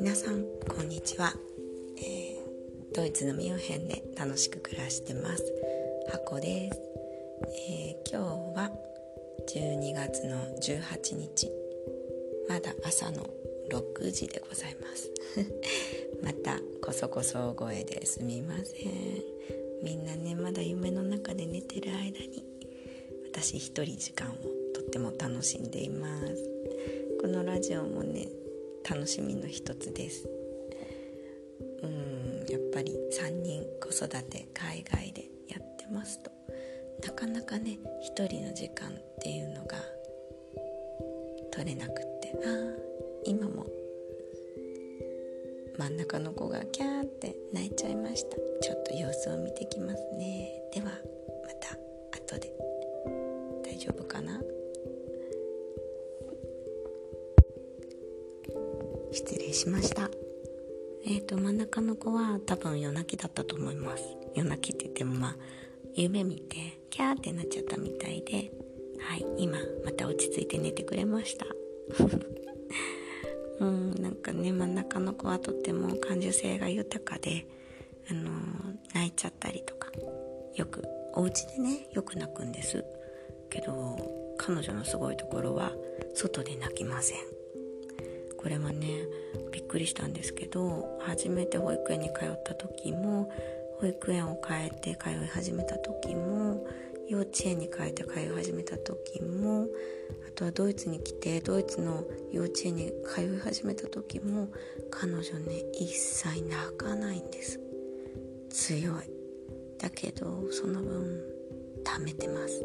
皆さんこんにちは、えー、ドイツのミュンヘンで楽しく暮らしてます。箱です、えー、今日は12月の18日。まだ朝の6時でございます。またこそこそ声ですみません。みんなねまだ夢の中で寝てる間に私一人時間をとっても楽しんでいます。このラジオもね楽しみの一つです。うんやっぱり3人子育て海外でやってますと。なかなかね一人の時間っていうのが取れなくって。ああ今も真ん中の子がキャーって泣いちゃいました。ちょっと様子を見てきますね。ではまた後で。中の子は多分夜泣きだったと思います。夜泣きって言ってもまあ夢見てキャーってなっちゃったみたいではい今また落ち着いて寝てくれました。うんなんかね真ん中の子はとっても感受性が豊かであの泣いちゃったりとかよくお家でねよく泣くんです。けど彼女のすごいところは外で泣きません。これはねびっくりしたんですけど初めて保育園に通った時も保育園を変えて通い始めた時も幼稚園に変えて通い始めた時もあとはドイツに来てドイツの幼稚園に通い始めた時も彼女ね一切泣かないんです。強い。だけどその分貯めてます。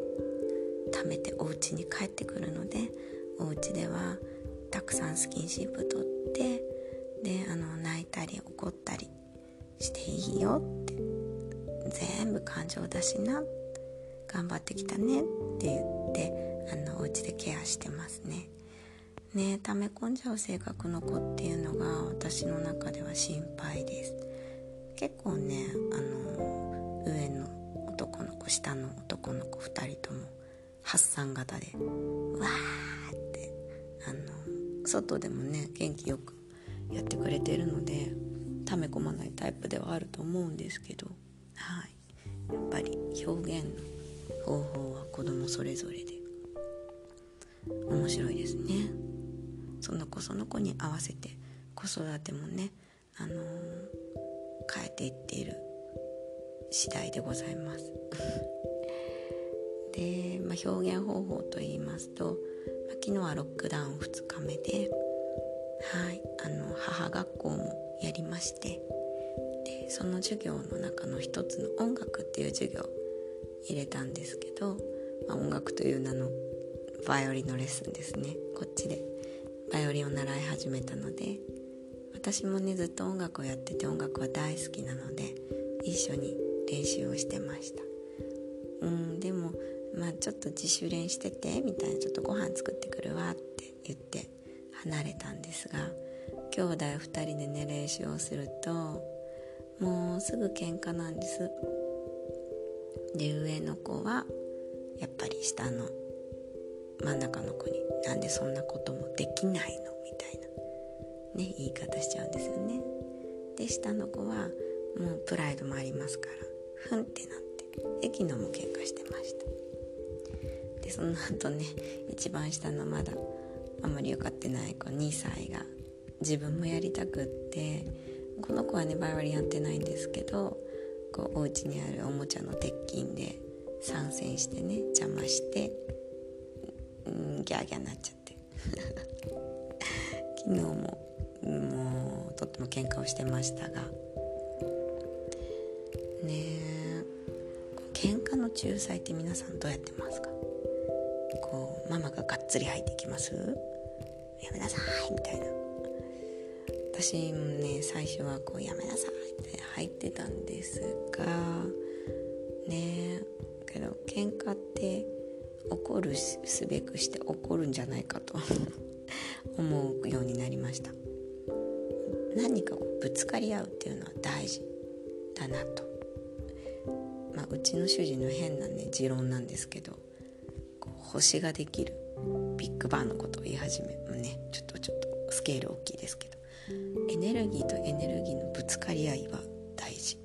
貯めてお家に帰ってくるのでお家ではたくさんスキンシップ取ってであの泣いたり怒ったりしていいよって。全部感情だしな。頑張ってきたねって言ってあのお家でケアしてますね。ね溜め込んじゃう性格の子っていうのが私の中では心配です。結構ねあの上の男の子下の男の子2人とも発散型でわーってあの外でもね元気よくやってくれてるので溜め込まないタイプではあると思うんですけどはい。やっぱり表現の方法は子供それぞれで面白いですね。その子その子に合わせて子育てもねあのー、変えていっている次第でございます。で、まあ、表現方法といいますと、昨日はロックダウン2日目で母学校もやりましてでその授業の中の一つの音楽っていう授業入れたんですけど、まあ、音楽という名のバイオリンのレッスンですね。こっちでバイオリンを習い始めたので私もねずっと音楽をやってて音楽は大好きなので一緒に練習をしてました。うんでもまあちょっと自主練しててみたいなちょっとご飯作ってくるわって言って離れたんですが兄弟2人でね練習をするともうすぐ喧嘩なんです。で上の子はやっぱり下の真ん中の子に「なんでそんなこともできないの?」みたいなね言い方しちゃうんですよね。で下の子はもうプライドもありますからふんってなって駅のも喧嘩してました。でその後ね一番下のまだあまり良かってない子2歳が自分もやりたくってこの子はねバイオリンやってないんですけどこうお家にあるおもちゃの鉄筋で参戦してね邪魔してうんギャーギャーなっちゃって。昨日ももうとっても喧嘩をしてましたが。ねえ喧嘩の仲裁って皆さんどうやってますか？こうママががっつり入ってきますやめなさいみたいな。私もね最初はこうやめなさいって入ってたんですがねけど喧嘩って怒るすべくして怒るんじゃないかと 思うようになりました。何かこうぶつかり合うっていうのは大事だなと、まあ、うちの主人の変なね持論なんですけど星ができるビッグバンのことを言い始めもねちょっとちょっとスケール大きいですけど。エネルギーとエネルギーのぶつかり合いは大事。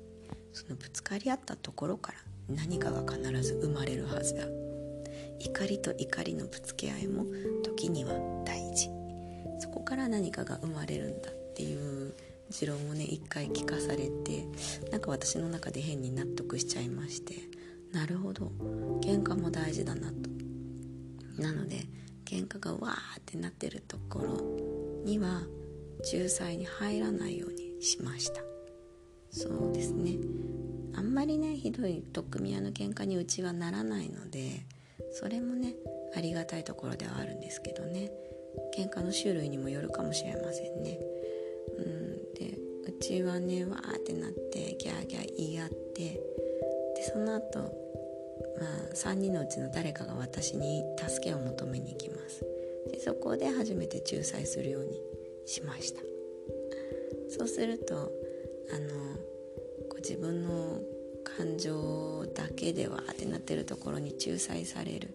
そのぶつかり合ったところから何かが必ず生まれるはずだ。怒りと怒りのぶつけ合いも時には大事。そこから何かが生まれるんだっていう持論をね一回聞かされてなんか私の中で変に納得しちゃいましてなるほど。喧嘩も大事だなと。なので喧嘩がわーってなってるところには仲裁に入らないようにしましたそうですねあんまりねひどい取っ組み合いの喧嘩にうちはならないのでそれもねありがたいところではあるんですけどね喧嘩の種類にもよるかもしれませんねうんでうちはねわーってなってギャーギャー言い合ってでその後まあ3人のうちの誰かが私に助けを求めに行きますでそこで初めて仲裁するようにしました。そうするとあのこう自分の感情だけではってなってるところに仲裁される。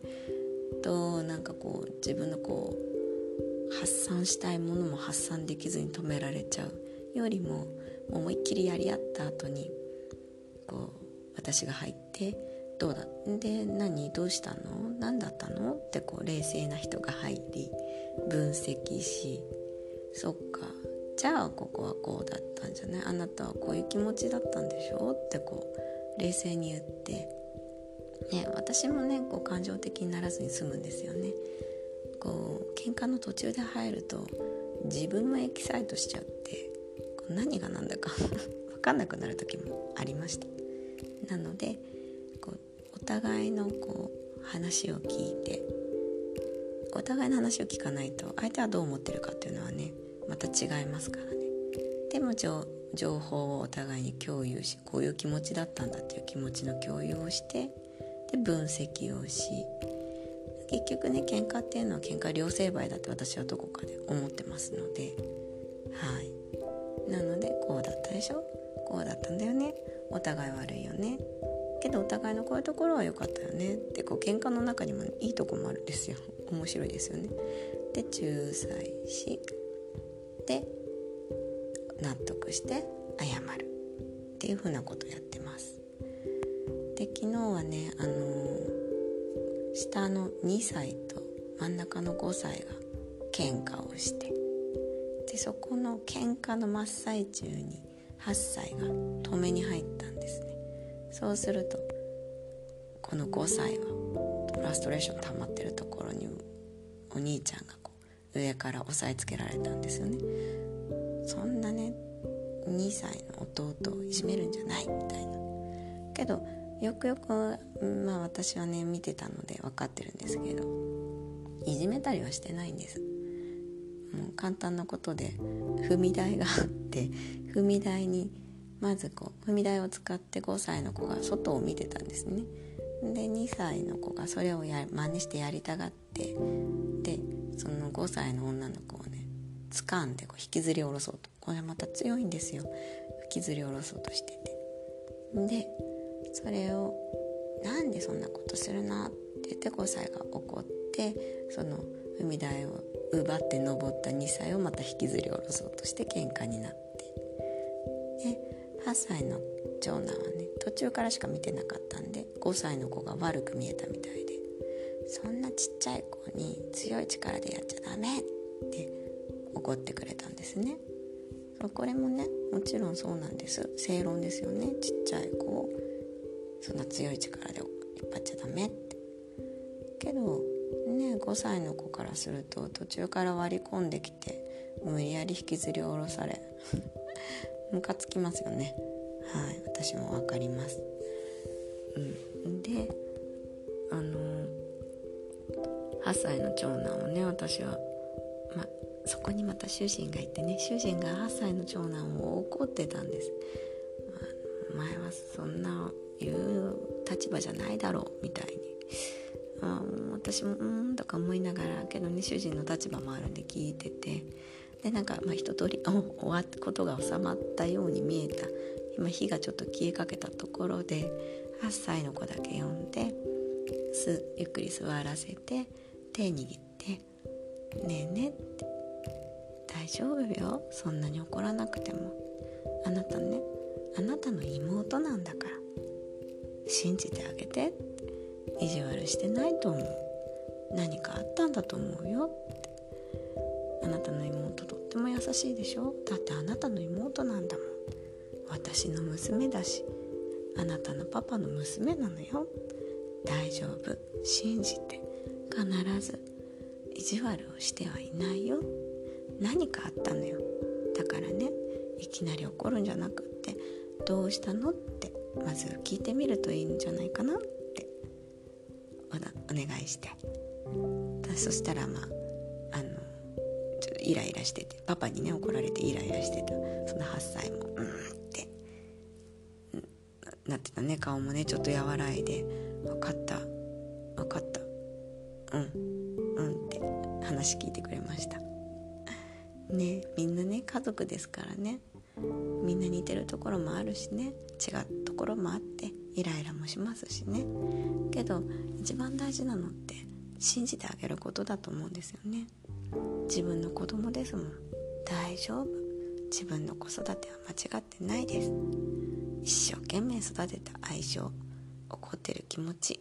となんかこう自分のこう発散したいものも発散できずに止められちゃう。よりも思いっきりやり合った後にこう私が入って「どうだで何どうしたの？何だったの?」ってこう冷静な人が入り分析しそっかじゃあここはこうだったんじゃない？あなたはこういう気持ちだったんでしょ？ってこう冷静に言って、ね、私もねこう感情的にならずに済むんですよね。こう喧嘩の途中で入ると自分もエキサイトしちゃってこう何が何だか 分かんなくなる時もありました。なのでこうお互いのこう話を聞いてお互いの話を聞かないと相手はどう思ってるかっていうのはねまた違いますからね。でも情報をお互いに共有しこういう気持ちだったんだっていう気持ちの共有をしてで分析をし結局ね喧嘩っていうのは喧嘩両成敗だって私はどこかで思ってますのではい。なのでこうだったでしょ？こうだったんだよね。お互い悪いよね。けどお互いのこういうところは良かったよね。ってこう喧嘩の中にもいいとこもあるんですよ。面白いですよね。で仲裁しで納得して謝るっていうふうなことをやってます。で昨日はねあのー、下の2歳と真ん中の5歳が喧嘩をしてでそこの喧嘩の真っ最中に8歳が止めに入ったんですね。そうするとこの5歳はストレーション溜まってるところにお兄ちゃんがこう上から押さえつけられたんですよね。そんなね2歳の弟をいじめるんじゃないみたいな。けどよくよくまあ私はね見てたので分かってるんですけどいじめたりはしてないんです。もう簡単なことで踏み台があって踏み台にまずこう踏み台を使って5歳の子が外を見てたんですね。で2歳の子がそれをや真似してやりたがってでその5歳の女の子をね掴んでこう引きずり下ろそうと。これまた強いんですよ。引きずり下ろそうとしてて。でそれを「なんでそんなことするな」って言って5歳が怒ってその踏み台を奪って登った2歳をまた引きずり下ろそうとして喧嘩になって。で8歳の長男はね途中からしか見てなかったんで5歳の子が悪く見えたみたいでそんなちっちゃい子に強い力でやっちゃダメって怒ってくれたんですね。これもねもちろんそうなんです。正論ですよね。ちっちゃい子をそんな強い力で引っ張っちゃダメって。けどね5歳の子からすると途中から割り込んできて無理やり引きずり下ろされムカつきますよね。はい。私も分かります。うん。であの8歳の長男をね私はまそこにまた主人がいてね主人が8歳の長男を怒ってたんです「前はそんな言う立場じゃないだろう」みたいに。あ私も「うん」とか思いながらけどね主人の立場もあるんで聞いてて。でなんかまあ一通り終わったことが収まったように見えた。今火がちょっと消えかけたところで8歳の子だけ呼んでゆっくり座らせて手握って「ねえね」って「大丈夫よ。そんなに怒らなくても。あなたねあなたの妹なんだから。信じてあげて」意地悪してないと思う。何かあったんだと思うよ。あなたの妹とっても優しいでしょ？だってあなたの妹なんだもん。私の娘だし。あなたのパパの娘なのよ。大丈夫。信じて。必ず。意地悪をしてはいないよ。何かあったのよ。だからね。いきなり怒るんじゃなくって。どうしたのって。まず聞いてみるといいんじゃないかなって。お願いして。そしたらまあイライラしててパパにね怒られてイライラしてたその8歳もうんってなってたね。顔もねちょっと和らいで「分かった分かった。うんうん」って話聞いてくれました。ねみんなね家族ですからね。みんな似てるところもあるしね。違うところもあってイライラもしますしね。けど一番大事なのって信じてあげることだと思うんですよね。自分の子供ですもん。大丈夫。自分の子育ては間違ってないです。一生懸命育てた愛情怒ってる気持ち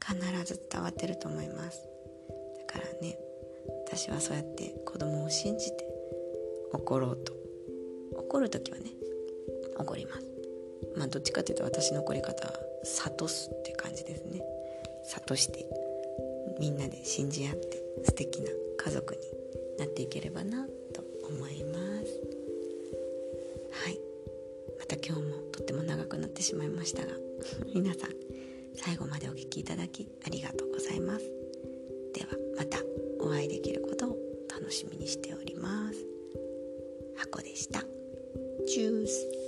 必ず伝わってると思います。だからね私はそうやって子供を信じて怒ろうと。怒る時はね怒ります。まあどっちかっていうと私の怒り方は諭すって感じですね。諭してみんなで信じ合って素敵な家族になっていければなと思います。はい。また今日もとっても長くなってしまいましたが 皆さん最後までお聴きいただきありがとうございます。ではまたお会いできることを楽しみにしております。箱でした。チュース。